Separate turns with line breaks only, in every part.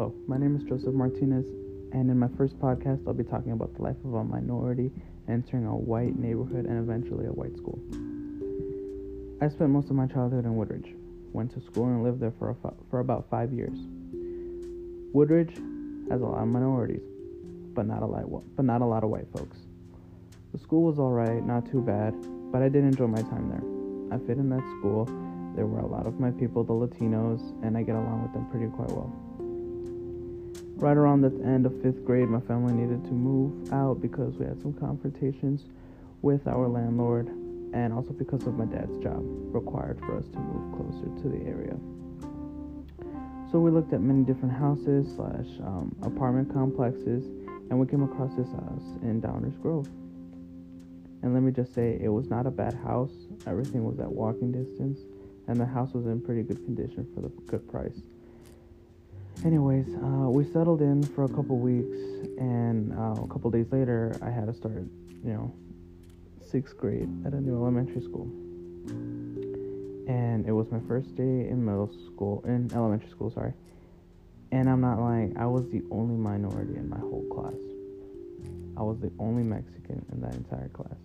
Hello, my name is Joseph Martinez, and in my first podcast, I'll be talking about the life of a minority entering a white neighborhood and eventually a white school. I spent most of my childhood in Woodridge, went to school and lived there for, a, for about five years. Woodridge has a lot of minorities, but not a lot, but not a lot of white folks. The school was alright, not too bad, but I did enjoy my time there. I fit in that school. There were a lot of my people, the Latinos, and I get along with them pretty quite well. Right around the end of fifth grade, my family needed to move out because we had some confrontations with our landlord, and also because of my dad's job required for us to move closer to the area. So we looked at many different houses slash um, apartment complexes, and we came across this house in Downers Grove. And let me just say, it was not a bad house. Everything was at walking distance, and the house was in pretty good condition for the good price. Anyways, uh, we settled in for a couple weeks, and uh, a couple days later, I had to start, you know, sixth grade at a new elementary school. And it was my first day in middle school, in elementary school, sorry. And I'm not lying, I was the only minority in my whole class. I was the only Mexican in that entire class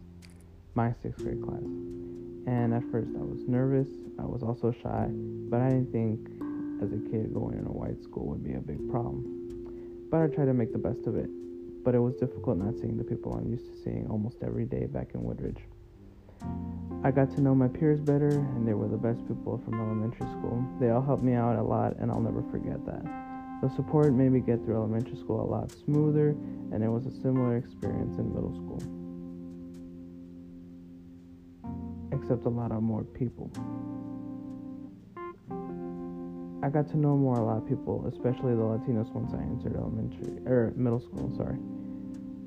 my sixth grade class. And at first I was nervous, I was also shy, but I didn't think as a kid going in a school would be a big problem. But I tried to make the best of it. But it was difficult not seeing the people I'm used to seeing almost every day back in Woodridge. I got to know my peers better, and they were the best people from elementary school. They all helped me out a lot, and I'll never forget that. The support made me get through elementary school a lot smoother, and it was a similar experience in middle school. except a lot of more people. I got to know more a lot of people, especially the Latinos once I entered elementary or middle school. Sorry,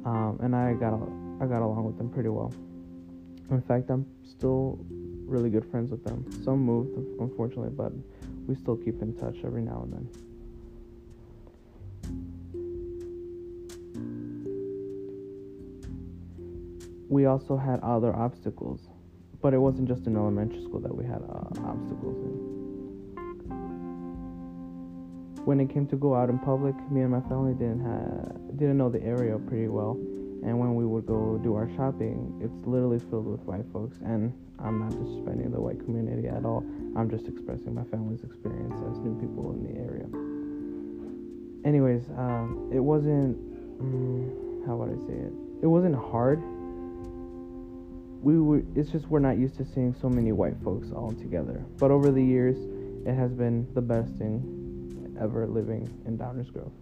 um, and I got I got along with them pretty well. In fact, I'm still really good friends with them. Some moved, unfortunately, but we still keep in touch every now and then. We also had other obstacles but it wasn't just in elementary school that we had uh, obstacles in. When it came to go out in public, me and my family didn't have didn't know the area pretty well, and when we would go do our shopping, it's literally filled with white folks. And I'm not disrespecting the white community at all. I'm just expressing my family's experience as new people in the area. Anyways, uh, it wasn't. Um, how would I say it? It wasn't hard we were it's just we're not used to seeing so many white folks all together. But over the years, it has been the best thing ever living in Downers Grove.